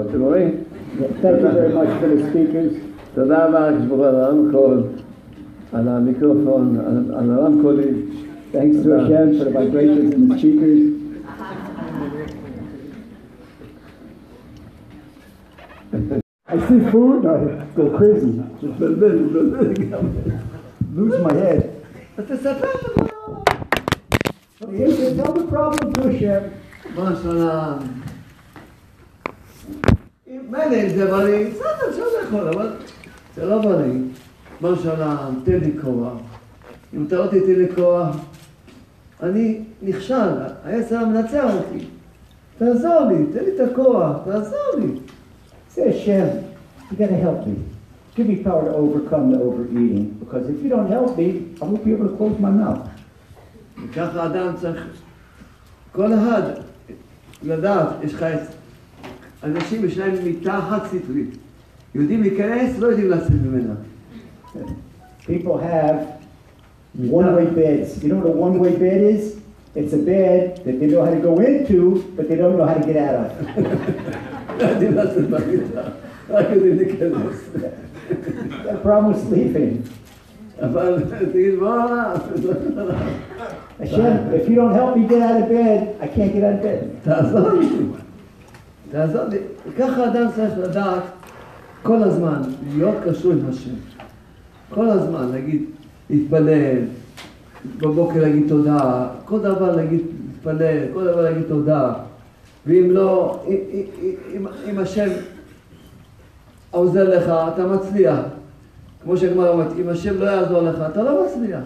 אתם רואים? Thank you very much for the speakers. תודה רבה לשבור על הרמקול, על המיקרופון, על, על הרמקולים. Thanks to Hashem for the vibrations and the speakers. I see food, I go crazy, מתבלבל, מתבלבל לגמרי. lose my head. אז תספר לנו. Okay, so tell the problem to Hashem. מילא אם זה בריא, בסדר, אפשר לאכול, אבל זה לא בריא. מה שלום? תן לי כוח. אם אתה לא תיתן לי כוח, אני נכשל, היצר מנצח אותי. תעזור לי, תן לי את הכוח, תעזור לי. Say, Hashem, you gotta help me. Give me power to overcome the overeating, because if you don't help me, I won't be able to close my mouth. וככה אדם צריך, כל אחד לדעת, יש לך את, אנשים יש להם מיטה חד סטרית, יודעים להיכנס, לא יודעים לצאת ממנה. People have one-way beds. You know what a one-way bed is? It's a bed that they know how to go into, but they don't know how to get out of. לא יודעים לצאת במיטה, רק יודעים להיכנס. The problem with sleeping. אבל תגיד, מה? Hashem, if you don't help me get out of bed, I can't get out of bed. תעזור לי. ככה אדם צריך לדעת כל הזמן, להיות קשור עם השם. כל הזמן, להגיד, להתפלל, בבוקר להגיד תודה, כל דבר להגיד, להתפלל, כל דבר להגיד תודה. ואם לא, אם, אם, אם השם עוזר לך, אתה מצליח. כמו שהגמרא אומרת, אם השם לא יעזור לך, אתה לא מצליח.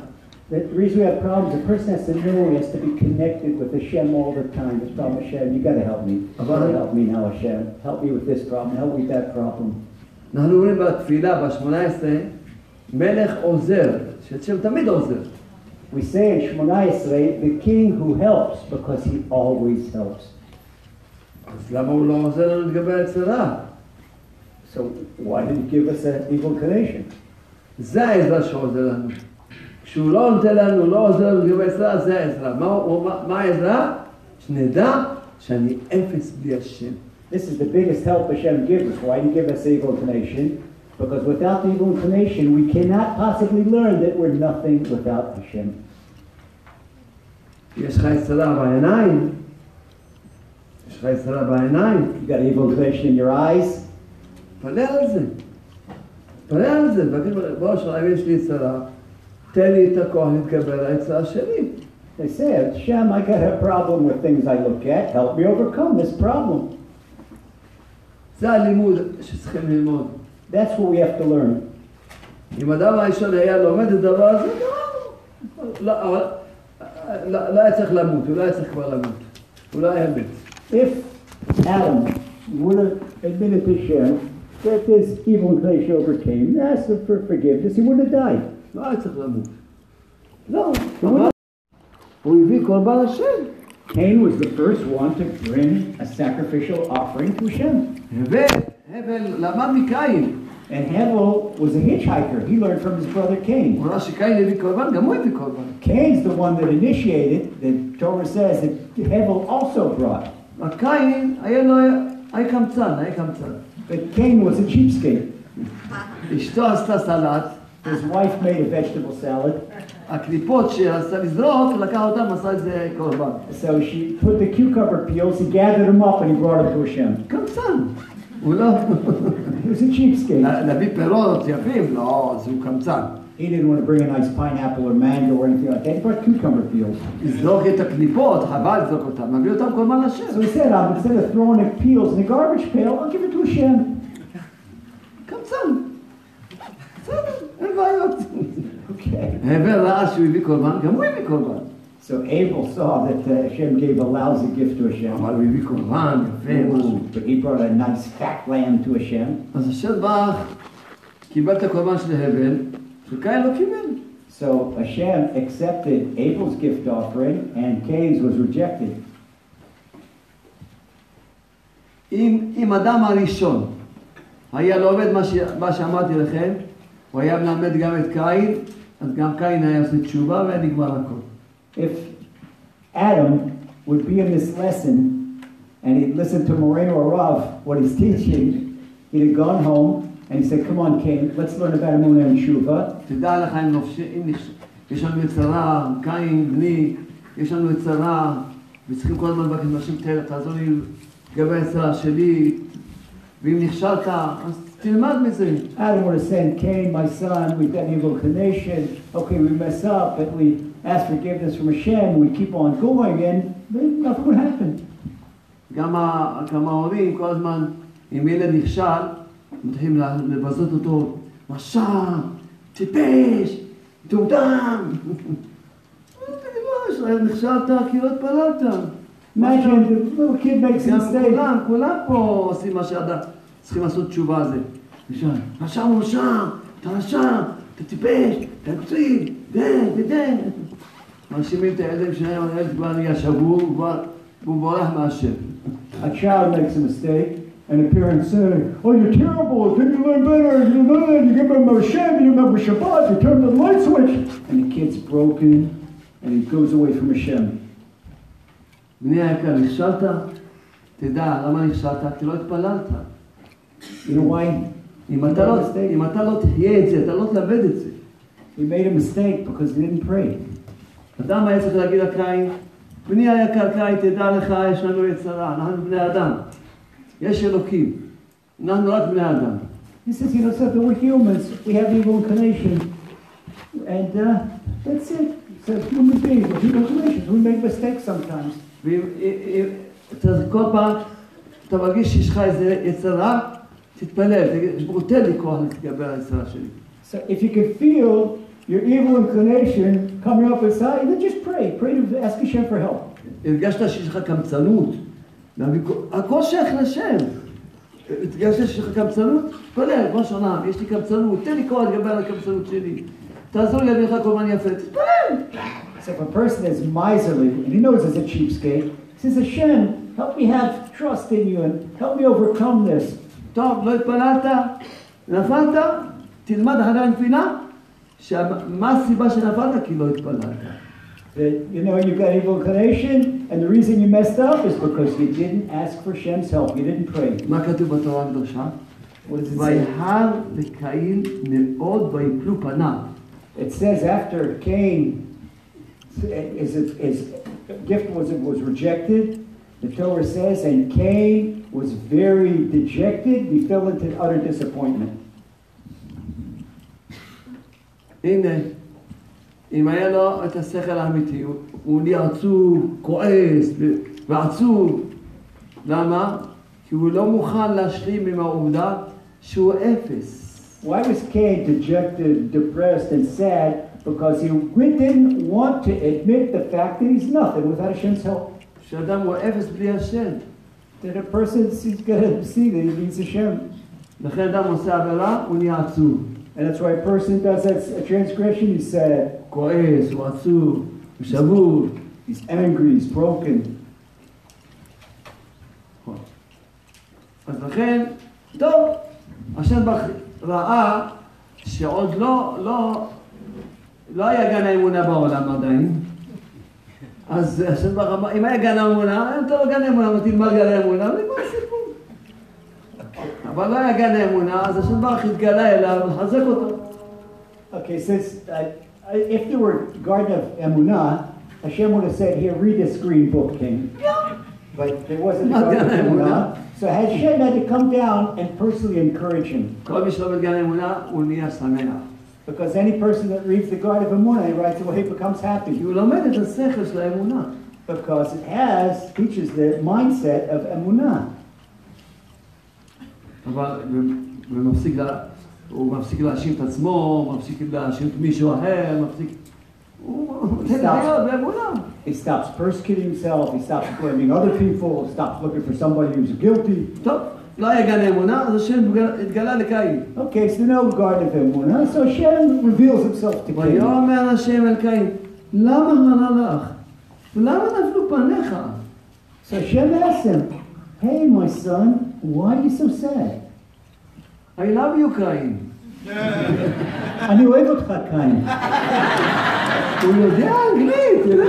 The reason we have problems, a person has to know he has to be connected with Hashem all the time. This problem, Hashem, you gotta help me. You gotta help me now, Hashem. Help me with this problem, help me with that problem. אנחנו אומרים בתפילה, ב-18, מלך עוזר, שהשם תמיד עוזר. We say in Shemona Esrei, the king who helps because he always helps. אז למה הוא לא עוזר לנו לגבי היצרה? So why did he give us an evil inclination? זה העזרה שעוזר לנו. כשהוא לא נותן לנו, לא עוזר לנו לגבי היצרה, זה העזרה. מה, הוא- מה, מה העזרה? שנדע שאני אפס בלי השם. This is the biggest help Hashem gives us. Why did he give us the evil inclination? Because without the evil inclination, we cannot possibly learn that we're nothing without Hashem. יש לך יצרה בעיניים, יש לך יצרה בעיניים, You got an evil inclination in your eyes, תפלל על זה. תפלל על זה, תגיד, בראש שלך, אם יש לי יצרה, תן לי את הכוח להתקבל ליצרה שלי. They say, Hashem, I got a problem with things I look at. Help me overcome this problem. זה הלימוד שצריכים ללמוד. That's what we have to learn. אם אדם הראשון היה לומד את הדבר הזה, לא, אבל לא, לא היה צריך למות, הוא לא היה צריך כבר למות. הוא לא היה מת. If Adam would have admitted to Hashem that this evil inclination overcame, and asked him for forgiveness, he wouldn't have died. לא היה צריך למות. לא, אבל הוא הביא קורבן השם. Cain was the first one to bring a sacrificial offering to Hashem. הבל, הבל למד מקין. And Hevel was a hitchhiker. He learned from his brother Cain. הוא ראה שקין הביא קורבן, גם הוא הביא קורבן. Cain's the one that initiated, the Torah says that Hevel also brought. הקין היה לו, היה קמצן, היה קמצן. But Cain was a cheapskate. אשתו עשתה סלט, His wife made a vegetable salad, הקליפות שרצתה לזרוק, לקח אותם, עשה את זה קורבן. so she put the cucumber peels, he gathered them up, and he brought them to Hashem. קמצן. הוא לא... He was a cheapskate. להביא פירות יפים, לא, אז הוא קמצן. He didn't want to bring a nice pineapple or mango or anything like that. He brought cucumber peels. לזרוק את הקליפות, חבל לזרוק אותם, מביא אותם קורבן לשם. So he said, um, instead of throwing the peels in the garbage pail, I'll give it to Hashem. קמצן. בסדר, אין בעיות. Okay. הבל ראה שהוא הביא קורבן, גם הוא הביא קורבן. So Abel saw that uh, Hashem gave a lousy gift to Hashem. אבל הוא הביא קורבן יפה, משהו. But he brought a nice fat lamb to Hashem. אז השם ברך, קיבל את הקורבן של הבל, שקין לא קיבל. So Hashem accepted Abel's gift offering and Cain's was rejected. אם, אם אדם הראשון היה לומד מה, ש, מה שאמרתי לכם, הוא היה מלמד גם את קין, אז גם קין היה עושה תשובה והיה נגמר הכל. If Adam would be in this lesson and he'd listened to Moreno Rav what he's teaching, he'd have gone home and he said, Come on, Cain, let's learn about Emunah and Shuvah. תדע לך אם יש לנו יצרה, קין, בני, יש לנו יצרה, וצריכים כל הזמן לבקש מהשם תעזור לי לגבי היצרה שלי, ואם נכשלת, אז תלמד מזה. Adam would have said, Cain, my son, we've got evil inclination. Okay, we mess up, but we ask forgiveness from Hashem. We keep on going, and then nothing would happen. גם, ה... גם ההורים כל הזמן, אם ילד נכשל, מתחילים לבזות אותו, רשע, טיפש, מטומטם. נכשלת כי לא התפללת. Imagine the little kid makes a גם mistake. כולם, כולם פה עושים מה שאדם, צריכים לעשות תשובה על זה. רשע, רשע מורשע, אתה רשע, אתה טיפש, אתה קצין, תן, תתן. מאשימים את הילדים שלהם, הילד כבר נהיה שבור, הוא כבר- הוא בורח מהשם. A child makes a mistake, and the parents say, Oh, you're terrible. Can you learn better? You learn, you give him a Hashem, you remember Shabbat, you turn the light switch. And the kid's broken, and he goes away from Hashem. בני היקר, נכשלת? תדע, למה נכשלת? כי לא התפללת. You know why? אם אתה לא, אם אתה לא תחיה את זה, אתה לא תלמד את זה. He made a mistake because he didn't pray. אדם היה צריך להגיד לקין, בני היקר קין, תדע לך, יש לנו יצרה, אנחנו בני אדם. יש אלוקים. אנחנו רק בני אדם. He says, you know something, we're humans, we have evil inclination. And uh, that's it. He says, human beings, we're evil inclinations, we make mistakes sometimes. ואם אם- אתה כל פעם, אתה מרגיש שיש לך איזה יצרה, תתפלל, תגיד, ברוך הוא, תן לי כוח להתגבר על היצרה שלי. So if you can feel your evil inclination coming up inside, then just pray. Pray to ask Hashem for help. הרגשת שיש לך קמצנות, להביא כל- הכל שייך לשם. הרגשת שיש לך קמצנות? תתפלל, כמו שונה, יש לי קמצנות, תן לי כוח להתגבר על הקמצנות שלי. תעזור לי להביא לך כל הזמן יפה, תתפלל. So if a person is miserly and he knows he's a cheapskate, he says, Hashem, help me have trust in you and help me overcome this. טוב, לא התפללת, נפלת, תלמד אחרי הנפילה, שמה הסיבה שנפלת? כי לא התפללת. That, you know, you've got evil inclination, and the reason you messed up is because you didn't ask for Hashem's help. You didn't pray. מה כתוב בתורה הקדושה? What does it say? ויהר לקין מאוד ויפלו פניו. It says after Cain, his, his gift was, was rejected, the Torah says, and Cain was very dejected. He fell into utter disappointment. הנה, אם היה לו את השכל האמיתי, הוא- הוא נהיה עצוב, כועס ו- ועצוב. למה? כי הוא לא מוכן להשלים עם העובדה שהוא אפס. Why was Cain dejected, depressed, and sad? Because he didn't want to admit the fact that he's nothing without Hashem's help. שאדם הוא אפס בלי השם. That a person he's got to see that he needs Hashem. לכן אדם עושה עבירה, הוא נהיה עצוב. And that's why a person does that, a transgression, he's sad, כועס, הוא עצוב, הוא שבור. he's angry, he's broken. אז לכן, טוב, השם ברוך ראה שעוד לא, לא, לא היה גן האמונה בעולם עדיין. אז השם ברוך אמר, אם היה גן האמונה, היה נותן לו גן האמונה, אמרתי, תלמד גן האמונה, ונגמר הסיפור. אבל לא היה גן האמונה, אז השם ברוך התגלה אליו לחזק אותו. Okay, since uh, if there were Garden of Emunah, Hashem would have said, "Here, read this green book, King." But there wasn't a Not Garden of Garden of Emunah, so Hashem had to come down and personally encourage him. Because any person that reads the Garden of Emunah right away becomes happy. Because it has, teaches the mindset of Emunah. הוא מפסיק להאשים את עצמו, מפסיק להאשים את מישהו אחר, מפסיק... He stops, he stops persecuting himself, he stops blaming other people, He stops looking for somebody who's guilty. טוב, לא היה גן האמונה, אז השם התגלה- התגלה לקין. Okay, so no Garden of Emunah. So Hashem reveals himself to Cain. ויאמר השם אל קין, למה הרע לך? ולמה נפלו פניך? So Hashem asked him, Hey, my son, why are you so sad? I love you קין. אני אוהב אותך, קין. הוא יודע אנגלית, אתה יודע.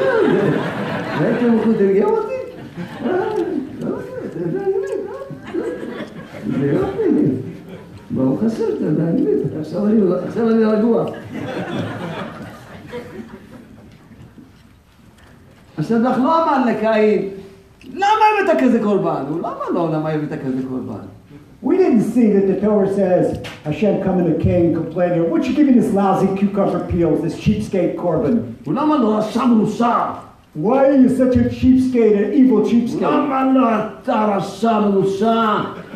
בעצם הוא תרגם אותי? מה הוא חסר? אתה באנגלית, עכשיו אני רגוע. השטח לא אמר לקין, למה הבאת כזה קורבן? הוא לא אמר לו למה הבאת כזה קורבן. We didn't see that the Torah says Hashem coming to king complaining, what you giving this lousy cucumber peels, this cheapskate korban? Why are you such a cheapskate, an evil cheapskate?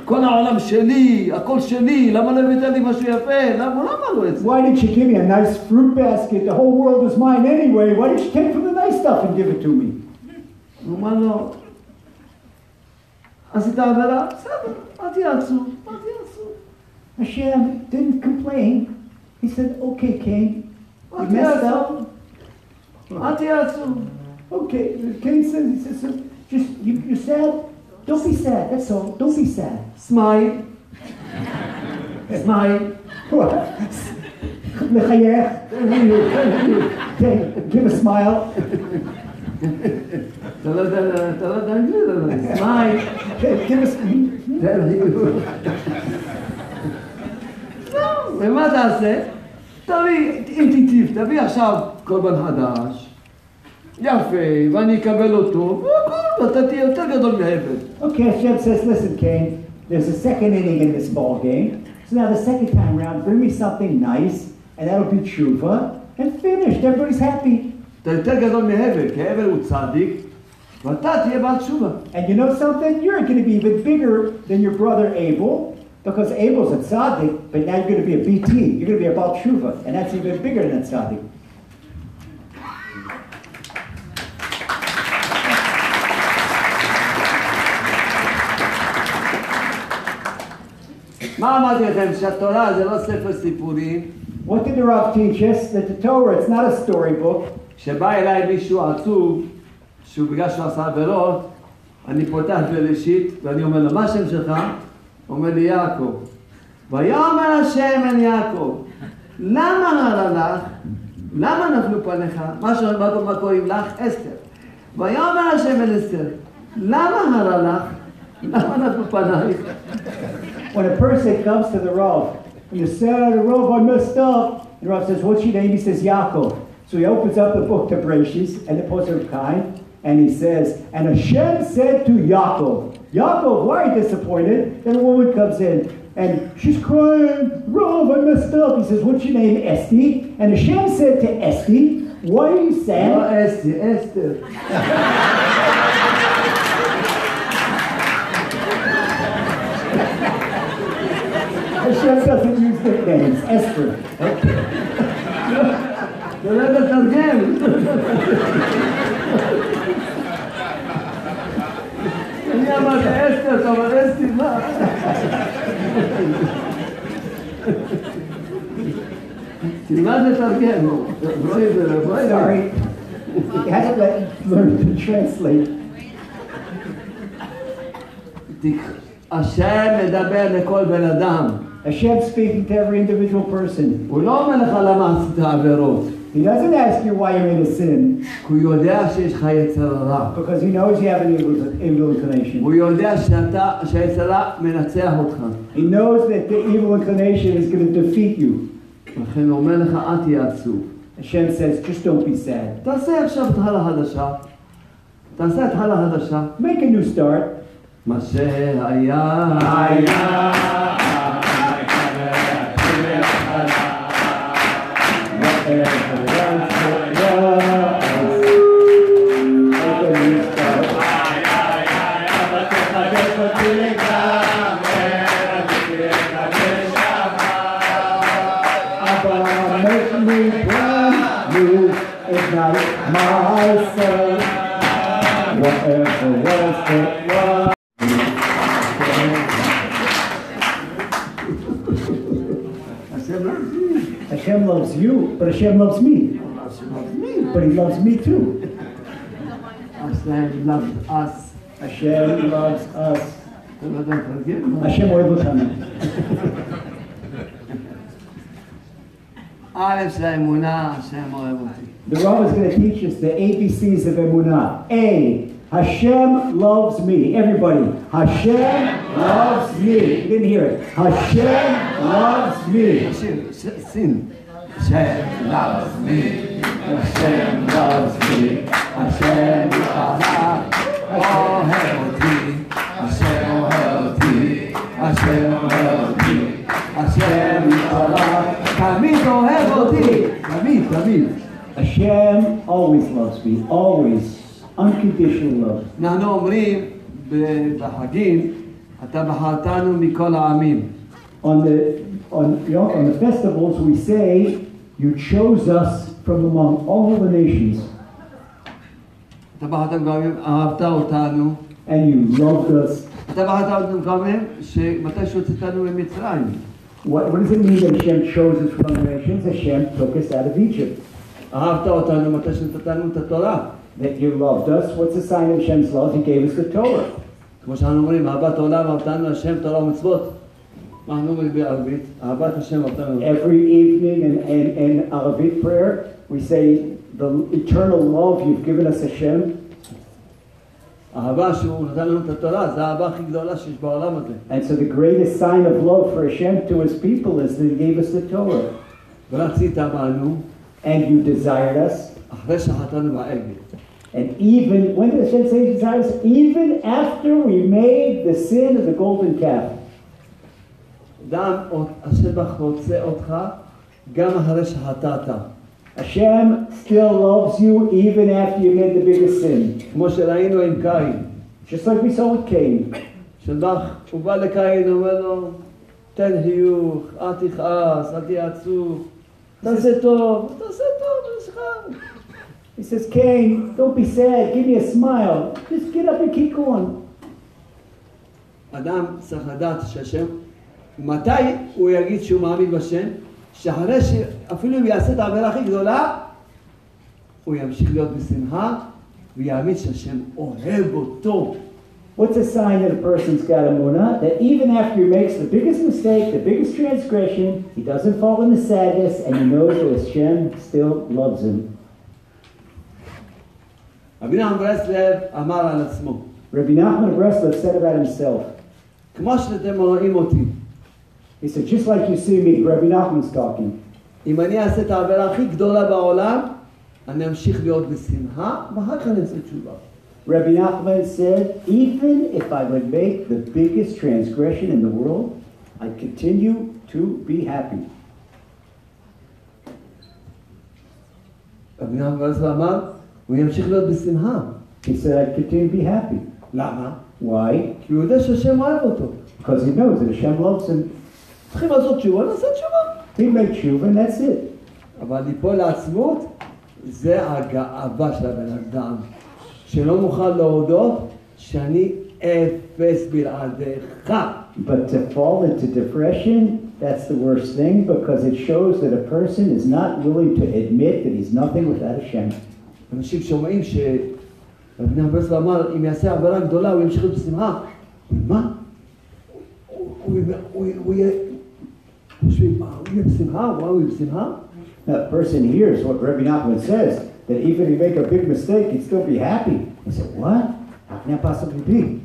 לא אמר לו אתה רשע מרושע. כל העולם שלי, הכל שלי, למה לא הבאת לי משהו יפה? למה? הוא לא אמר לו את זה. Why didn't you give me a nice fruit basket? The whole world is mine anyway. Why didn't you take from the nice stuff and give it to me? הוא אמר לו, עשית עבירה? בסדר, אל תהיה עצוב, אל תהיה עצוב. Hashem didn't complain. He said, okay, Cain, you אל תהיה messed עצוב. up. אל תהיה עצוב. Okay, Cain says, he says, so just, you, you're sad? Don't be sad, that's all. Don't be sad. סמייל. סמייל. What? לחייך. Okay, give a smile. אתה לא יודע, אתה לא יודע אנגלית, אבל סמייל. Okay, give a, זהו, ומה תעשה? תביא, אם תטיב, תביא עכשיו קורבן חדש, יפה, ואני אקבל אותו, והכל, ואתה תהיה יותר גדול מהבל. Okay, Hashem says, listen, Cain, there's a second inning in this ball game. So now the second time around, bring me something nice, and that'll be tshuva, and finished. Everybody's happy. אתה יותר גדול מהבל, כי הבל הוא צדיק, ואתה תהיה בעל תשובה. And you know something? You're going to be even bigger than your brother Abel, because Abel's a tzaddik, but now you're going to be a BT. You're going to be a Baal Tshuva, and that's even bigger than a tzaddik. מה אמרתי לכם? שהתורה זה לא ספר סיפורים, What did the Rav teach us? That the Torah, it's not a storybook. שבא אליי מישהו עצוב, שהוא בגלל שהוא עשה עבירות, אני פותח בראשית, ואני אומר לו, מה השם שלך? הוא אומר לי, יעקב. ויאמר השם אל יעקב, למה הרע לך? למה נפלו פניך? מה ש- מה מה קוראים לך? אסתר. ויאמר השם אל אסתר, למה הרע לך? למה נפלו פנייך? When a person comes to the Rav, you ah, the Rav, I messed up. And the Rav says, what's your name? He says, Yaakov. So he opens up the book to Bereshis and the poster of Cain, and he says, And Hashem said to Yaakov, Yaakov, why are you disappointed? Then a woman comes in, and she's crying, Rav, I messed up. He says, what's your name, Esti? And Hashem said to Esti, why are you sad? No, Esti. Esther. She doesn't use nicknames. Esther. Okay. You'll again. Sorry. He hasn't learned to translate. Hashem, השם מדבר לכל בן Hashem speaking to every individual person. הוא לא אומר לך למה עשית עבירות, He doesn't ask you why you made a sin כי הוא יודע שיש לך יצר הרע. because he knows you have an evil, evil inclination. הוא יודע שאתה, שהיצר הרע מנצח אותך. He knows that the evil inclination is going to defeat you. לכן הוא אומר לך, אל תהיה עצוב. Hashem says, just don't be sad. תעשה עכשיו התחלה חדשה. תעשה התחלה חדשה. Make a new start. מה שהיה Make Walter. Hashem loves you. But Hashem loves me. Loves me. But he loves me too. Hashem loves us. Hashem loves us. Hashem loves us. The Rav is going to teach us the ABCs of Emunah. A. Hashem loves me. Everybody. Hashem loves me. You didn't hear it. Hashem loves me. Sin. Hashem loves me. Hashem loves me. Hashem loves me. Hashem loves me. Hashem, Hashem, Hashem, Hashem. תמיד אוהב אותי, תמיד, תמיד. Hashem always loves me. Always. Unconditional love. אנחנו אומרים ב- בחגים, אתה בחרתנו מכל העמים. On the on, you know, on the festivals, we say, "You chose us from among all the nations, אתה בחרת גם, אהבת אותנו, and you loved us." אתה בחרת אותנו גם שמתי שהוצאתנו ממצרים. What, what does it mean that Hashem chose us from the nations? Hashem took us out of Egypt. That you loved us. What's the sign of Hashem's love? He gave us the Torah. Every evening in, in, in Arvit prayer, we say, the eternal love you've given us, Hashem, and so the greatest sign of love for Hashem to his people is that he gave us the Torah. And you desired us. And even, when did Hashem say he desired us? Even after we made the sin of the golden calf. Hashem still loves you even after you made the biggest sin. כמו שראינו עם קין. Just like we saw with Cain. שבח, הוא בא לקין, אומר לו, תן חיוך, אל תכעס, אל תהיה עצוב, תעשה טוב, תעשה טוב, יש לך. He says, Cain, don't be sad, give me a smile. Just get up and keep going. אדם צריך לדעת שהשם, מתי הוא יגיד שהוא מאמין בשם? שאחרי שאפילו אם יעשה את העבירה הכי גדולה, הוא ימשיך להיות בשמחה ויאמין שהשם אוהב אותו. What's a sign that a person's got a munah? That even after he makes the biggest mistake, the biggest transgression, he doesn't fall into sadness and he knows that Hashem still loves him. רבי נחמן ברסלב אמר על עצמו, Rabbi Nachman of Breslov said about himself, כמו שאתם רואים אותי, he said, just like you see me, Rabbi Nachman's talking. אם אני אעשה את העבירה הכי גדולה בעולם, אני אמשיך להיות בשמחה, ואחר כך אני אעשה תשובה. Rabbi Nachman said, even if I would make the biggest transgression in the world, I'd continue to be happy. רבי נחמן ברסלב אמר, הוא ימשיך להיות בשמחה. He said, I'd continue to be happy. למה? Why? כי הוא יודע שהשם אוהב אותו. Because he knows that Hashem loves him. צריכים לעשות תשובה, נעשה תשובה. He made tshuva and that's it. אבל ליפול לעצמות, זה הגאווה של הבן אדם. שלא מוכן להודות שאני אפס בלעדיך. But to fall into depression, that's the worst thing because it shows that a person is not willing to admit that he's nothing without Hashem. אנשים שומעים שרבי נחמן ברסלב אמר, אם יעשה עבירה גדולה הוא ימשיך בשמחה. מה? הוא- יהיה... מה, הוא יהיה בשמחה? וואו, הוא יהיה בשמחה? That person hears what Rabbi Nachman says, that even if you make a big mistake, he'd still be happy. He said, what? How can that possibly be?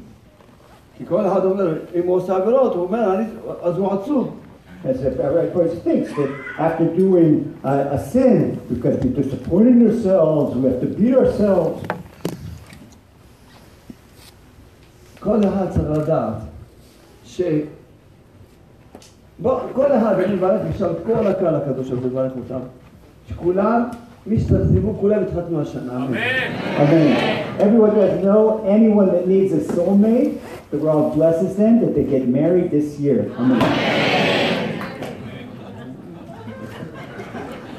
כי כל אחד אומר, אם הוא עושה עבירות, הוא אומר, "אני- אז הוא עצוב. As if every person thinks that after doing uh, a sin, we've got to be disappointed in ourselves, we have to beat ourselves. כל אחד צריך לדעת ש... בוא, כל אחד, אני מברך עכשיו את כל הקהל הקדוש הזה, מברך אותם, שכולם, מי שתחזיבו, כולם התחתנו השנה. אמן. Amen. Everyone does know anyone that needs a soulmate, the Lord blesses them that they get married this year. Amen.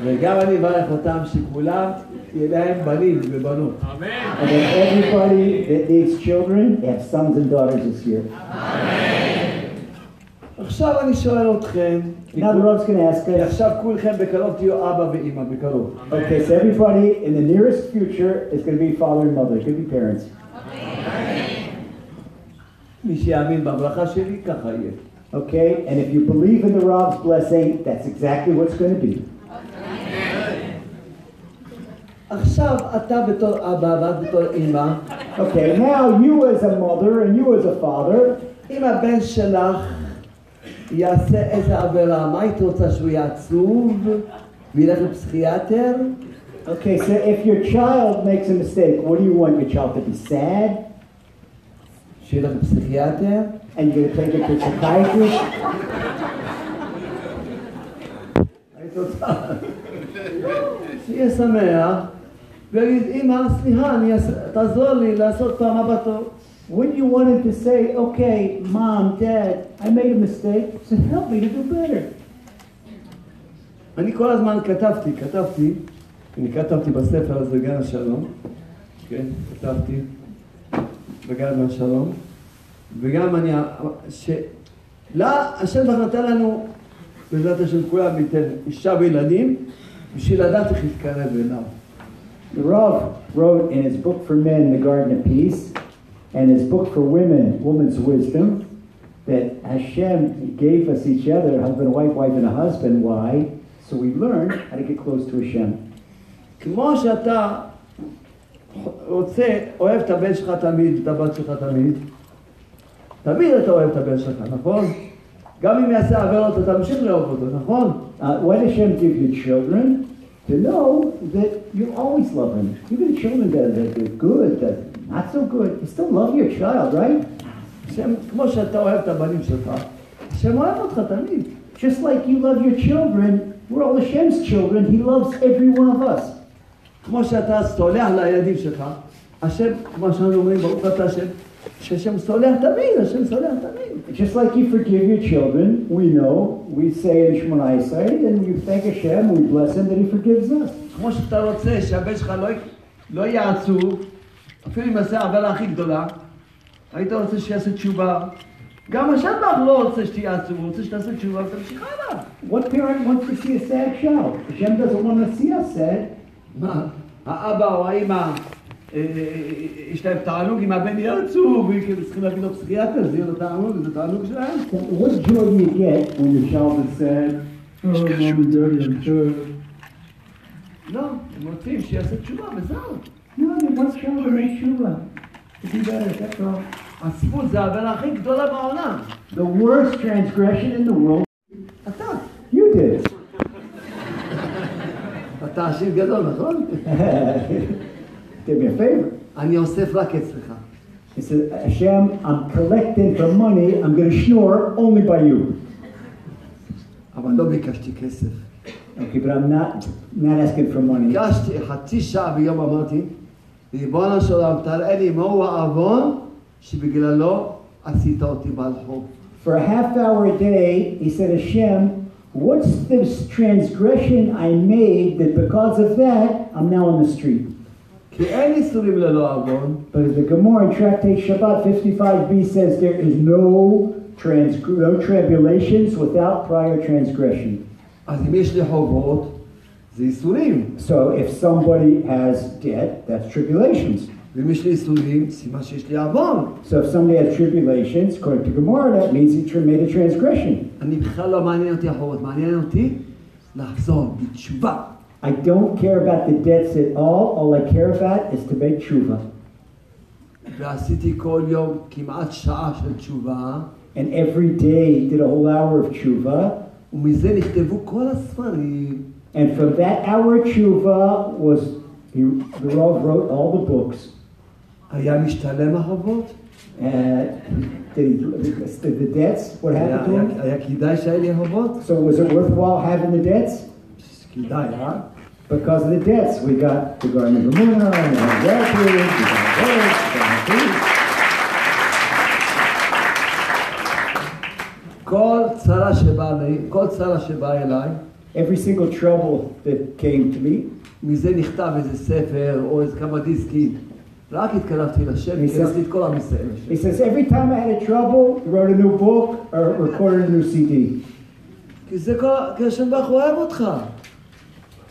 וגם אני מברך אותם שכולם, יהיה להם בנים ובנות. And then everybody that needs children, they have sons and daughters this year. עכשיו אני שואל אתכם, Now the going to ask us. עכשיו כולכם בקרוב תהיו אבא בקרוב. Okay, so everybody in the nearest future is going to be father and mother, it's going to be parents. מי שיאמין בברכה שלי, ככה יהיה. Okay, and if you believe in the Rav's blessing, that's exactly what's going to be. עכשיו אתה בתור אבא ואת בתור Okay, now you as a mother and you as a father. אם הבן שלך יעשה איזה עבירה, מה היית רוצה שהוא יהיה עצוב וילך לפסיכיאטר? okay, so if your child makes a mistake, what do you want your child to be sad? שילך לפסיכיאטר? And you're gonna take it to a psychiatrist? היית רוצה שיהיה שמח ויגיד, אמא, סליחה, תעזור לי לעשות פעם הבאה טוב. Wouldn't you want him to say, okay, mom, dad, I made a mistake, so help me to do better? אני כל הזמן כתבתי, כתבתי, אני כתבתי בספר הזה, גן השלום, כן, כתבתי בגן השלום, וגם אני, ש... לא, השם ברוך נתן לנו, בעזרת השם כולם ניתן אישה וילדים, בשביל לדעת איך להתקרב אליו. The Rav wrote in his book for men, The Garden of Peace, and his book for women, Woman's Wisdom, that Hashem gave us each other, husband, wife, wife, and a husband. Why? So we learn how to get close to Hashem. כמו שאתה רוצה, אוהב את הבן שלך תמיד, את הבת שלך תמיד, תמיד אתה אוהב את הבן שלך, נכון? גם אם יעשה עבירות אתה תמשיך לאהוב אותו, נכון? Uh, why does Hashem give you children? To know that you always love them. Even the children that, that are good, that not so good, you still love your child, right? Just like you love your children, we're all Hashem's children, He loves every one of us. Just like you forgive your children, we know, we say in Shemoneh Esrei, and you thank Hashem, we bless Him that He forgives us. אפילו אם יעשה העבירה הכי גדולה, היית רוצה שיעשה תשובה. גם השם ברוך לא רוצה שתהיה עצוב, הוא רוצה שתעשה תשובה ותמשיך הלאה. What parent wants to see a sad child? Hashem doesn't want to see us sad. מה, האבא או האמא, אה, אה, יש להם תענוג אם הבן יהיה עצוב, וכאילו צריכים להביא לו פסיכיאטר, זה יהיה לו תענוג, זה תענוג שלהם. What joy you get when your child is sad? Oh, I'm. לא, הם רוצים שיעשה תשובה וזהו. No, they want child to make tshuva. To be better, that's all. עצבות זה העבירה הכי גדולה בעולם. The worst transgression in the world, אתה. you did. אתה עשיר גדול, נכון? Do me a favor. אני אוסף רק אצלך. He said, Hashem, I'm collecting for money, I'm going to snore only by you. אבל לא ביקשתי כסף. Okay, but I'm not not asking for money. ביקשתי חצי שעה ביום אמרתי, ריבונו של עולם, תראה לי מהו העוון שבגללו עשית אותי בעל חוב. For a half hour a day, he said, Hashem, what's this transgression I made that because of that, I'm now on the street? כי אין איסורים ללא עוון, But as the Gemara in Tractate Shabbat 55b says, there is no, trans- no tribulations without prior transgression. אז אם יש לי חובות, זה איסורים. So if somebody has debt, that's tribulations. ואם יש לי איסורים, סימן שיש לי עוון. So if somebody has tribulations, according to Gemara, that means he tra- made a transgression. אני בכלל לא מעניין אותי החובות, מעניין אותי לחזור בתשובה. I don't care about the debts at all. All I care about is to make tshuva. ועשיתי כל יום כמעט שעה של תשובה, And every day did a whole hour of tshuva. ומזה נכתבו כל הספרים. And from that hour, tshuva was, he, wrote all the books. היה משתלם החובות? The, the debts, what happened to him? So was it worthwhile having the debts? Because of the debts, we got the Garden of Emunah, and the Refuge, and the Refuge, כל צרה שבאה לי, כל צרה שבאה אליי, Every single trouble that came to me, מזה נכתב איזה ספר או איזה כמה דיסקים. רק התקרבתי לשם, ניסה- כנסתי את כל עם ישראל. לשם. he says, every time I had a trouble, he wrote a new book or recorded a new CD. כי זה כל, כי השם ברוך הוא אוהב אותך.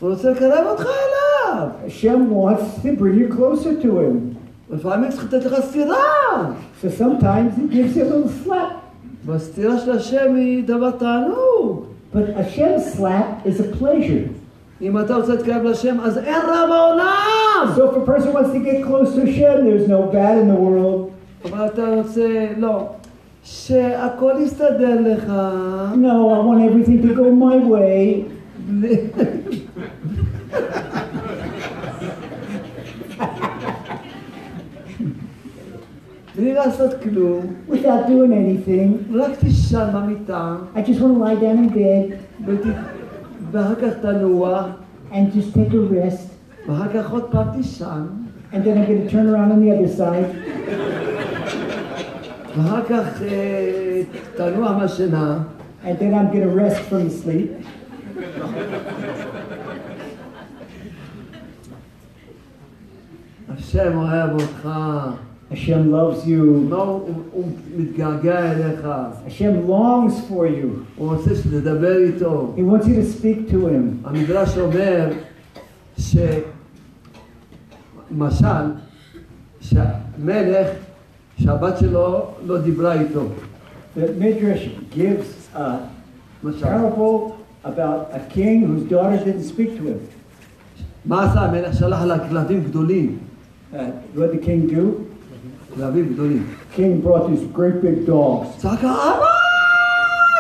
הוא רוצה לקרב אותך אליו. Hashem wants to bring you closer to him. לפעמים צריך לתת לך סטירה. So sometimes he gives you a little slap. והסטירה של השם היא דבר תענוג. But Hashem's slap is a pleasure. אם אתה רוצה להתקרב לשם, אז אין רע בעולם. העולם. So if a person wants to get close to Hashem, there's no bad in the world. אבל אתה רוצה, לא, שהכל יסתדר לך. No, I want everything to go my way. בלי- בלי לעשות כלום, Without doing anything. רק תישן במיטה, I just want to lie down in bed ות- ואחר כך תנוח, and just take a rest. ואחר כך עוד פעם תישן, And then I'm going to turn around on the other side. ואחר כך אה, תנוח מהשינה, And then I'm going to rest from the sleep. השם אוהב אותך, Hashem loves you. לא, הוא, הוא מתגעגע אליך, Hashem longs for you. הוא רוצה שתדבר איתו. He wants you to speak to him. המדרש אומר שמשל, שהמלך, שהבת שלו לא דיברה איתו. The Midrash gives a משל. parable about a king whose daughter didn't speak to him. מה עשה המלך? שלח לה כלבים גדולים. Uh, what did the king do? כלבים גדולים. King brought these great big dogs. צעקה, אבא!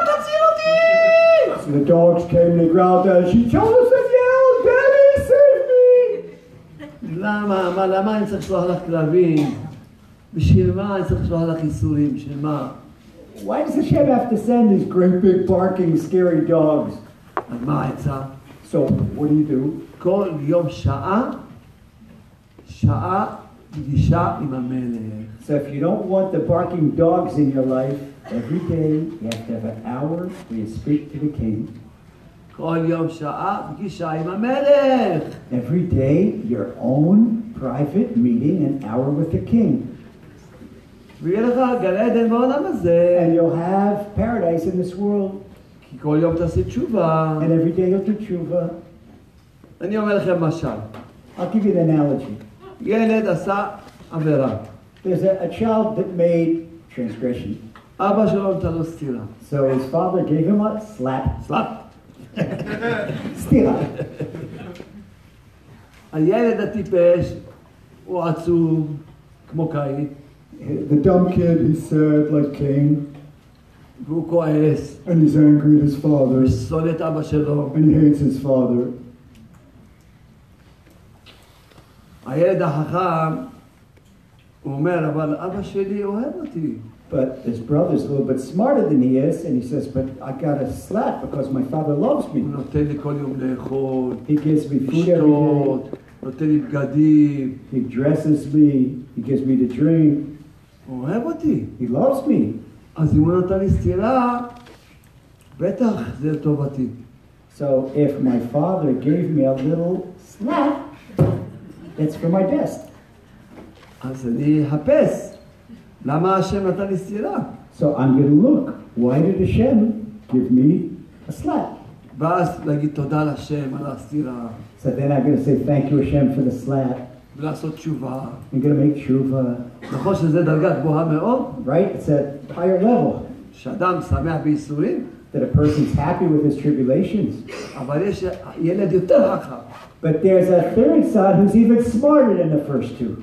תציל אותי! So the dogs came, they growled at her. She told us and yelled, Daddy, save me! למה? מה, למה אני צריך לשלוח לך כלבים? בשביל מה אני צריך לשלוח לך איסורים? בשביל מה? Why does Hashem have to send these great big barking, scary dogs? אז מה העצה? So what do you do? כל יום שעה, שעה פגישה עם המלך. So if you don't want the barking dogs in your life, every day you have to have an hour where you speak to the king. כל יום שעה פגישה עם המלך. Every day your own private meeting, an hour with the king. ויהיה לך גן עדן בעולם הזה. And you'll have paradise in this world. כי כל יום תעשי תשובה. And every day you'll do tshuva. אני אומר לכם משל. I'll give you an analogy. ילד עשה עבירה. There's a, a child that made transgression. אבא שלו נתן לו סטירה. So his father gave him a slap. סלאפ. Stila. הילד הטיפש הוא עצוב, כמו קין, The dumb kid, he's sad like Cain, והוא כועס, and he's angry at his father, ושונא את אבא שלו. and he hates his father. הילד החכם, הוא אומר, אבל אבא שלי אוהב אותי. But his brother's a little bit smarter than he is, and he says, But I got a slap because my father loves הוא me. נותן לי כל יום לאכול, He gives me food every day, לשתות, נותן לי בגדים, he dresses me, he gives me to drink, הוא אוהב אותי. he loves me. אז אם הוא נתן לי סטירה, בטח זה לטובתי. So if my father gave me a little slap, it's for my best. אז אני אחפש. למה השם נתן לי סטירה? So I'm going to look. Why did Hashem give me a slap? ואז להגיד תודה להשם על הסטירה, So then I'm going to say, Thank you, Hashem, for the slap. ולעשות תשובה. I'm going to make tshuva. נכון שזו דרגה גבוהה מאוד, Right? It's a higher level. שאדם שמח בייסורים, That a person's happy with his tribulations. אבל יש ילד יותר חכם. But there's a third son who's even smarter than the first two.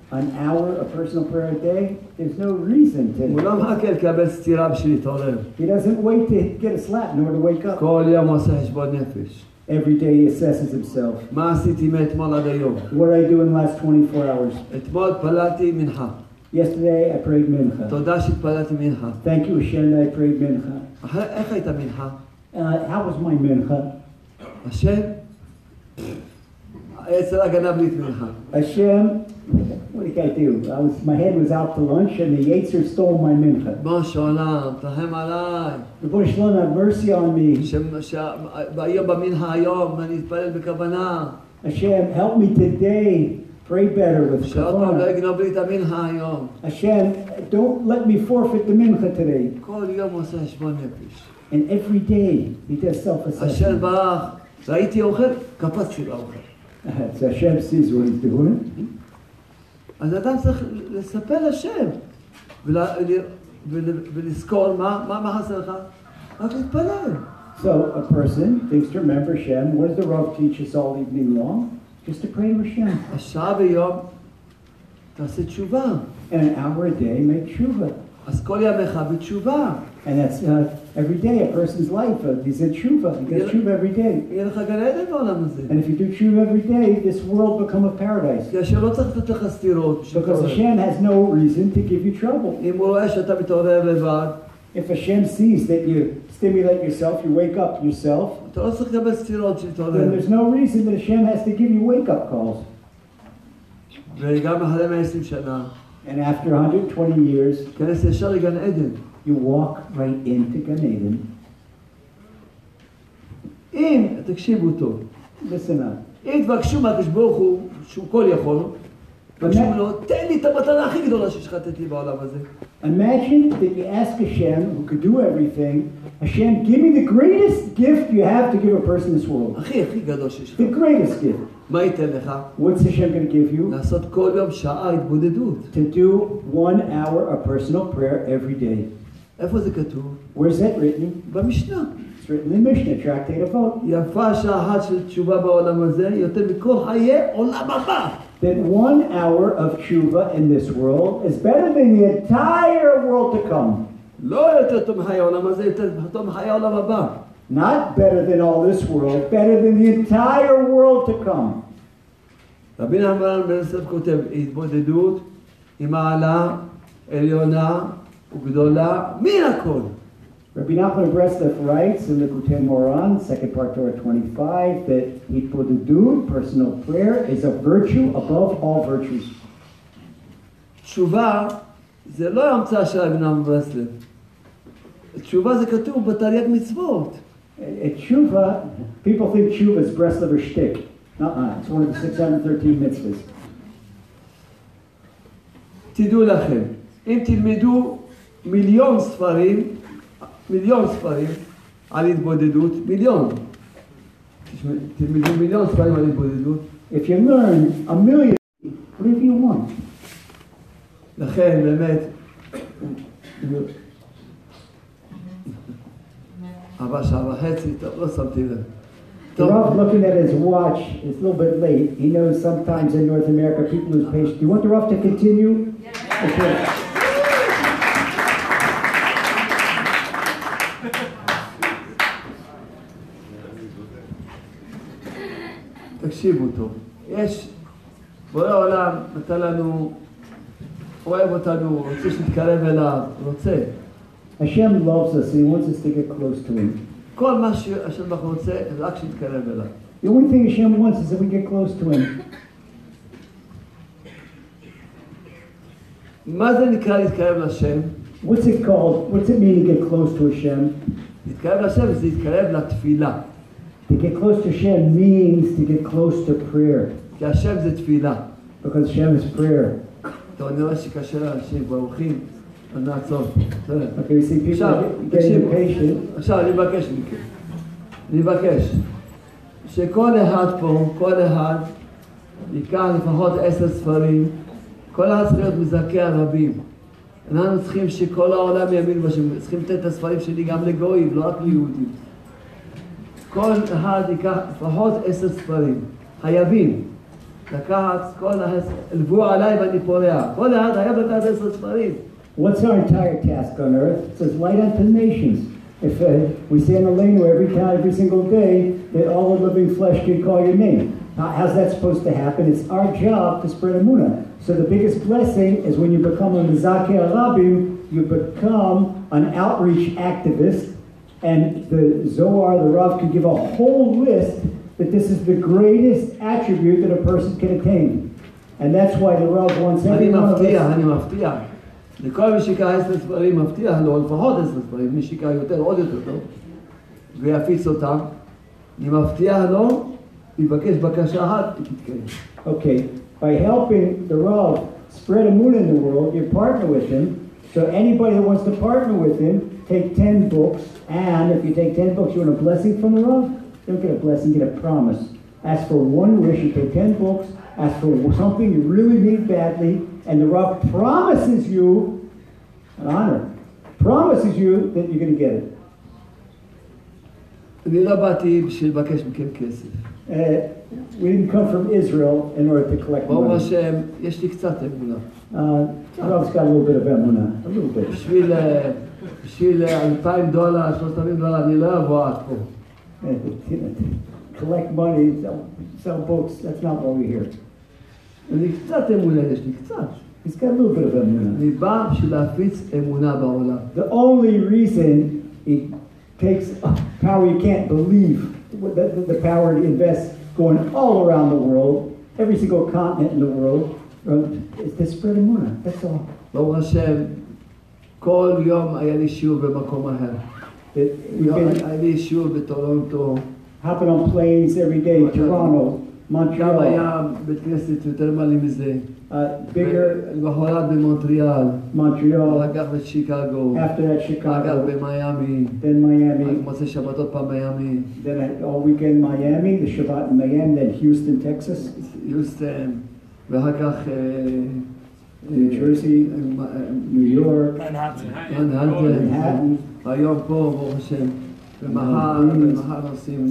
an hour of personal prayer a day, there's no reason הוא to. לא מחכה לקבל סטירה בשביל להתעורר. He doesn't wait to get a slap in order to wake up. כל יום הוא עושה חשבון נפש. Every day he assesses himself. מה עשיתי מאתמול עד היום? What did I do in the last 24 hours? אתמול התפללתי מנחה. Yesterday I prayed mincha. תודה שהתפללתי מנחה. Thank you, Hashem, that I prayed mincha. אחרי- איך הייתה מנחה? Uh, how was my mincha? השם? היצר הגנב לי את מנחה. Hashem, what did I do? I was, my head was out for lunch, and the Yetzer stole my mincha. Bosh olam, tachem alai. The Bosh Shalom, have mercy on me. Hashem, help me today. Pray better with kavanah. Hashem, don't let me forfeit the mincha today. And every day, he does self-assessment. Hashem sees what he's doing. אז אדם צריך לספר לשם, ול- ול- ולזכור מה, מה, מה חסר לך? רק להתפלל. So a person thinks to remember Hashem. What does the Rav teach us all evening long? Just to pray to Hashem. השעה ביום, תעשה תשובה. And an hour a day, make tshuva. אז כל ימיך בתשובה. and that's uh, every day a person's life. Uh, he said tshuva. He does tshuva every day. And if you do tshuva every day, this world become a paradise. Because Hashem has no reason to give you trouble. If Hashem sees that you stimulate yourself, you wake up yourself, then there's no reason that Hashem has to give you wake-up calls. And after 120 years, כנס ישר לגן עדן. you walk right into Gan Eden. אם, תקשיבו טוב, Listen up. אם תבקשו מהקדוש ברוך הוא, שהוא כל יכול, תבקשו ממנו, תן לי את המתנה הכי גדולה שיש לך לתת לי בעולם הזה. Imagine that you ask Hashem, who could do everything, Hashem, give me the greatest gift you have to give a person in this world. הכי הכי גדול שיש לך. The greatest gift. מה ייתן לך? What's Hashem going to give you? לעשות כל יום שעה התבודדות. To do one hour of personal prayer every day. Where's that written? במשנה. It's written in Mishnah, Tractate Avot. That one hour of tshuva in this world is better than the entire world to come. Not better than all this world, better than the entire world to come. רבי נחמן בן יוסף כותב, התמודדות עם העלה עליונה Rabbi Nachman Breslov writes in the Likutei Moharan, second part Torah 25, that Hitbodedut, personal prayer, is a virtue above all virtues. תשובה זה לא המצאה של רבי נחמן ברסלב. תשובה זה כתוב בתרי"ג מצוות. Uh, tshuva, people think tshuva is Breslov shtick. Uh-uh, it's one of the 613 mitzvahs. תדעו לכם, אם תלמדו מיליון ספרים, מיליון ספרים על התבודדות, מיליון. תלמדו מיליון ספרים על התבודדות. If you learn a million, leave you want? לכן באמת, עבר שעה וחצי, טוב, לא שמתי לב. Looking at his watch, it's a little bit late. He knows sometimes in North America people lose patience. Do you want the Rav to continue? Yeah. Okay. תקשיבו טוב, יש, בורא עולם נתן לנו, אוהב אותנו, רוצה שנתקרב אליו, רוצה. Loves us and he wants us to get close to him. כל מה שהשם ברוך רוצה, רק שנתקרב אליו. The only thing Hashem wants is that we get close to him. מה זה נקרא להתקרב לשם? What's it called? What's it mean to get close to Hashem? להתקרב לשם זה להתקרב לתפילה. To get close to Hashem means to get close to prayer. כי השם זה תפילה. Because Hashem is prayer. אני רואה שקשה לאנשים, כבר הולכים, אז נעצור. Okay, we see people getting impatient. עכשיו אני מבקש מכם, אני מבקש שכל אחד פה, כל אחד ייקח לפחות עשר ספרים, כל אחד צריך להיות מזכה הרבים. אנחנו צריכים שכל העולם יאמין בשם, צריכים לתת את הספרים שלי גם לגויים, לא רק ליהודים. כל אחד ייקח לפחות עשר ספרים, חייבים. לקחת כל עליי ואני פורע. כל אחד חייב לקחת עשר ספרים. What's our entire task on earth? It says light the nations. If uh, we say in Aleinu every time, every single day, that all the living flesh can call your name. How's that supposed to happen? It's our job to spread Emunah. So the biggest blessing is when you become a Mezakeh HaRabim, you become an outreach activist and the Zohar, the Rav, could give a whole list that this is the greatest attribute that a person can attain. And that's why the Rav wants every one of us... אני מבטיח, לכל מי שיקרא עשר ספרים מבטיח לו לפחות עשר ספרים, מי שיקרא יותר עוד יותר טוב, ויפיץ אותם, אני מבטיח לו, יבקש בקשה אחת ותתקיים. Okay, by helping the Rav spread Emunah in the world, you partner with him, so anybody that wants to partner with him, take 10 books, and if you take 10 books, you want a blessing from the Rav? You don't get a blessing, you get a promise. Ask for one wish, you take 10 books, ask for something you really need badly, and the Rav promises you an honor, promises you that you're going to get it. אני לא באתי בשביל לבקש מכם כסף. Uh, we didn't come from Israel in order to collect ברוך money. השם, יש לי קצת אמונה. Uh, Rav's got a little bit of emunah, a little bit. בשביל, אה, בשביל אה, אלפיים דולר, שלושת אלפים דולר, אני לא אבוא עד פה. Uh, collect money, sell, sell books, that's not why we're here. אני קצת אמונה יש לי, קצת. He's got a little bit of emunah. אני בא בשביל להפיץ אמונה בעולם. The only reason he takes a power you can't believe, the, the, the power to invest going all around the world, every single continent in the world, uh, is to spread emunah. That's all. ברוך השם, כל יום היה לי שיעור במקום אחר. אה, לא, היה לי שיעור בטורונטו. Happen on planes every day, Toronto, גם היה בית כנסת יותר מלא מזה. Uh, למחרת במונטריאל. מונטריאל. אחר כך בשיקגו. אחר כך במיאמי. מוצא שבת עוד פעם מיאמי. then Houston, Texas. Houston. ואחר כך... אה, New Jersey, אה, New York, מנהטן, Manhattan, היום פה, ברוך השם, ומחר, ומחר נוסעים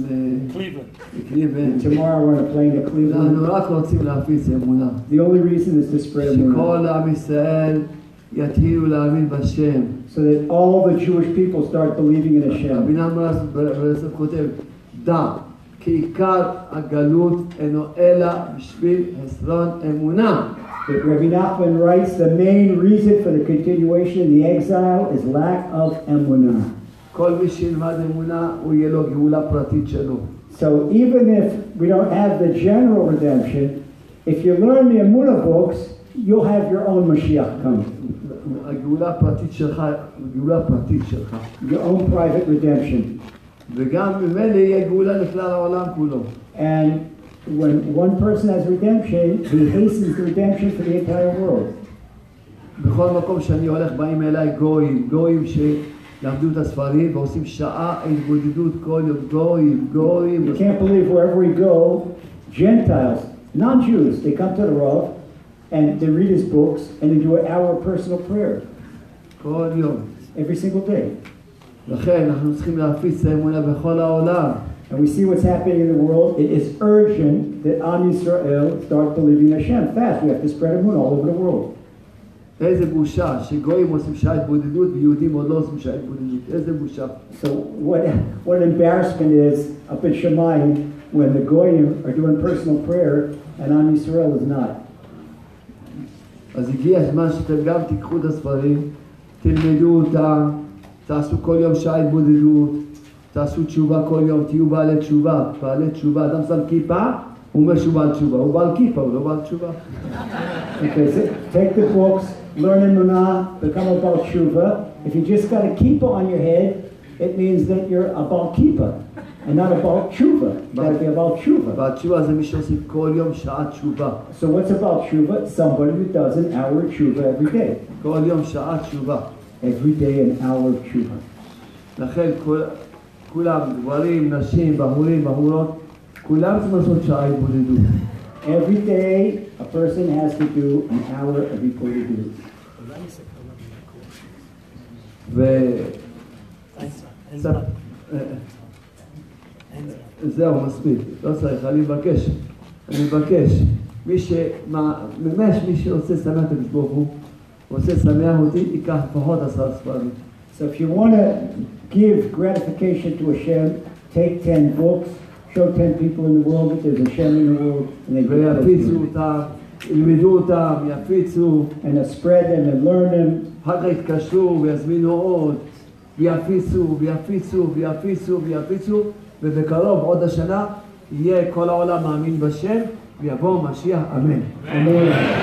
לקליבן. and tomorrow we're on a plane to אנחנו Cleveland. רק רוצים להפיץ אמונה. The only reason is to spread emunah, שכל עם ישראל יתחילו להאמין בשם. so that all the Jewish people start believing in Hashem. רבי נחמן ברסף כותב, דע, כי עיקר הגלות אינו אלא בשביל חסרון אמונה. But Rabbi Nachman writes the main reason for the continuation of the exile is lack of emunah. So even if we don't have the general redemption, if you learn the emunah books, you'll have your own Mashiach come. Your own private redemption. And when one person has redemption, he hastens the redemption for the entire world. בכל מקום שאני הולך באים אליי גויים, גויים שלמדו את הספרים ועושים שעה התבודדות כל יום, גויים, גויים. You can't believe wherever we go, Gentiles, non-Jews, they come to the Rav and they read his books and they do an hour of personal prayer כל יום. every single day. לכן אנחנו צריכים להפיץ את האמונה בכל העולם. And we see what's happening in the world. It is urgent that Am Yisrael start believing Hashem fast. We have to spread Amun all over the world. איזה בושה שגויים עושים שעה התבודדות ויהודים עוד לא עושים שעה התבודדות. איזה בושה. So what, what an embarrassment is up in Shamayim when the goyim are doing personal prayer and Am Yisrael is not. אז הגיע הזמן שאתם גם תיקחו את הספרים, תלמדו אותם, תעשו כל יום שעה התבודדות. תעשו תשובה כל יום, תהיו בעלי תשובה. בעלי תשובה, אדם שם כיפה, הוא אומר שהוא בעל תשובה. הוא בעל כיפה, הוא לא בעל תשובה. Okay, so take the books, learn emunah, become a Baal Tshuva. If you just got a kippah on your head, it means that you're a Baal kippah And not a Baal Tshuva. That'd be a Baal Tshuva. Baal Tshuva זה מי שעושים כל יום שעה תשובה. So what's a Baal Somebody who does an hour Tshuva every day. כל יום שעה תשובה. Every day an hour of Tshuva. לכן כל... כולם, גברים, נשים, בחורים, בחורות, כולם צריכים לעשות שעה התבודדות. Every day a person has to do an hour of Yippodidut. ו... זהו, מספיק, לא צריך, אני מבקש, אני מבקש, מי ש... מה, ממש מי שרוצה לשמח את הקדוש ברוך הוא, רוצה לשמח אותי, ייקח לפחות עשרה ספרים. So if you want to give gratification to Hashem, take 10 books, show 10 people in the world that there's Hashem in the world, and they ויפיצו אותם, ילמדו אותם, יפיצו, and to spread them and learn them. אחר כך יתקשרו ויזמינו עוד, ויפיצו, ויפיצו, ויפיצו, ויפיצו, ובקרוב, עוד השנה, יהיה כל העולם מאמין בשם, ויבוא משיח, אמן. Amen.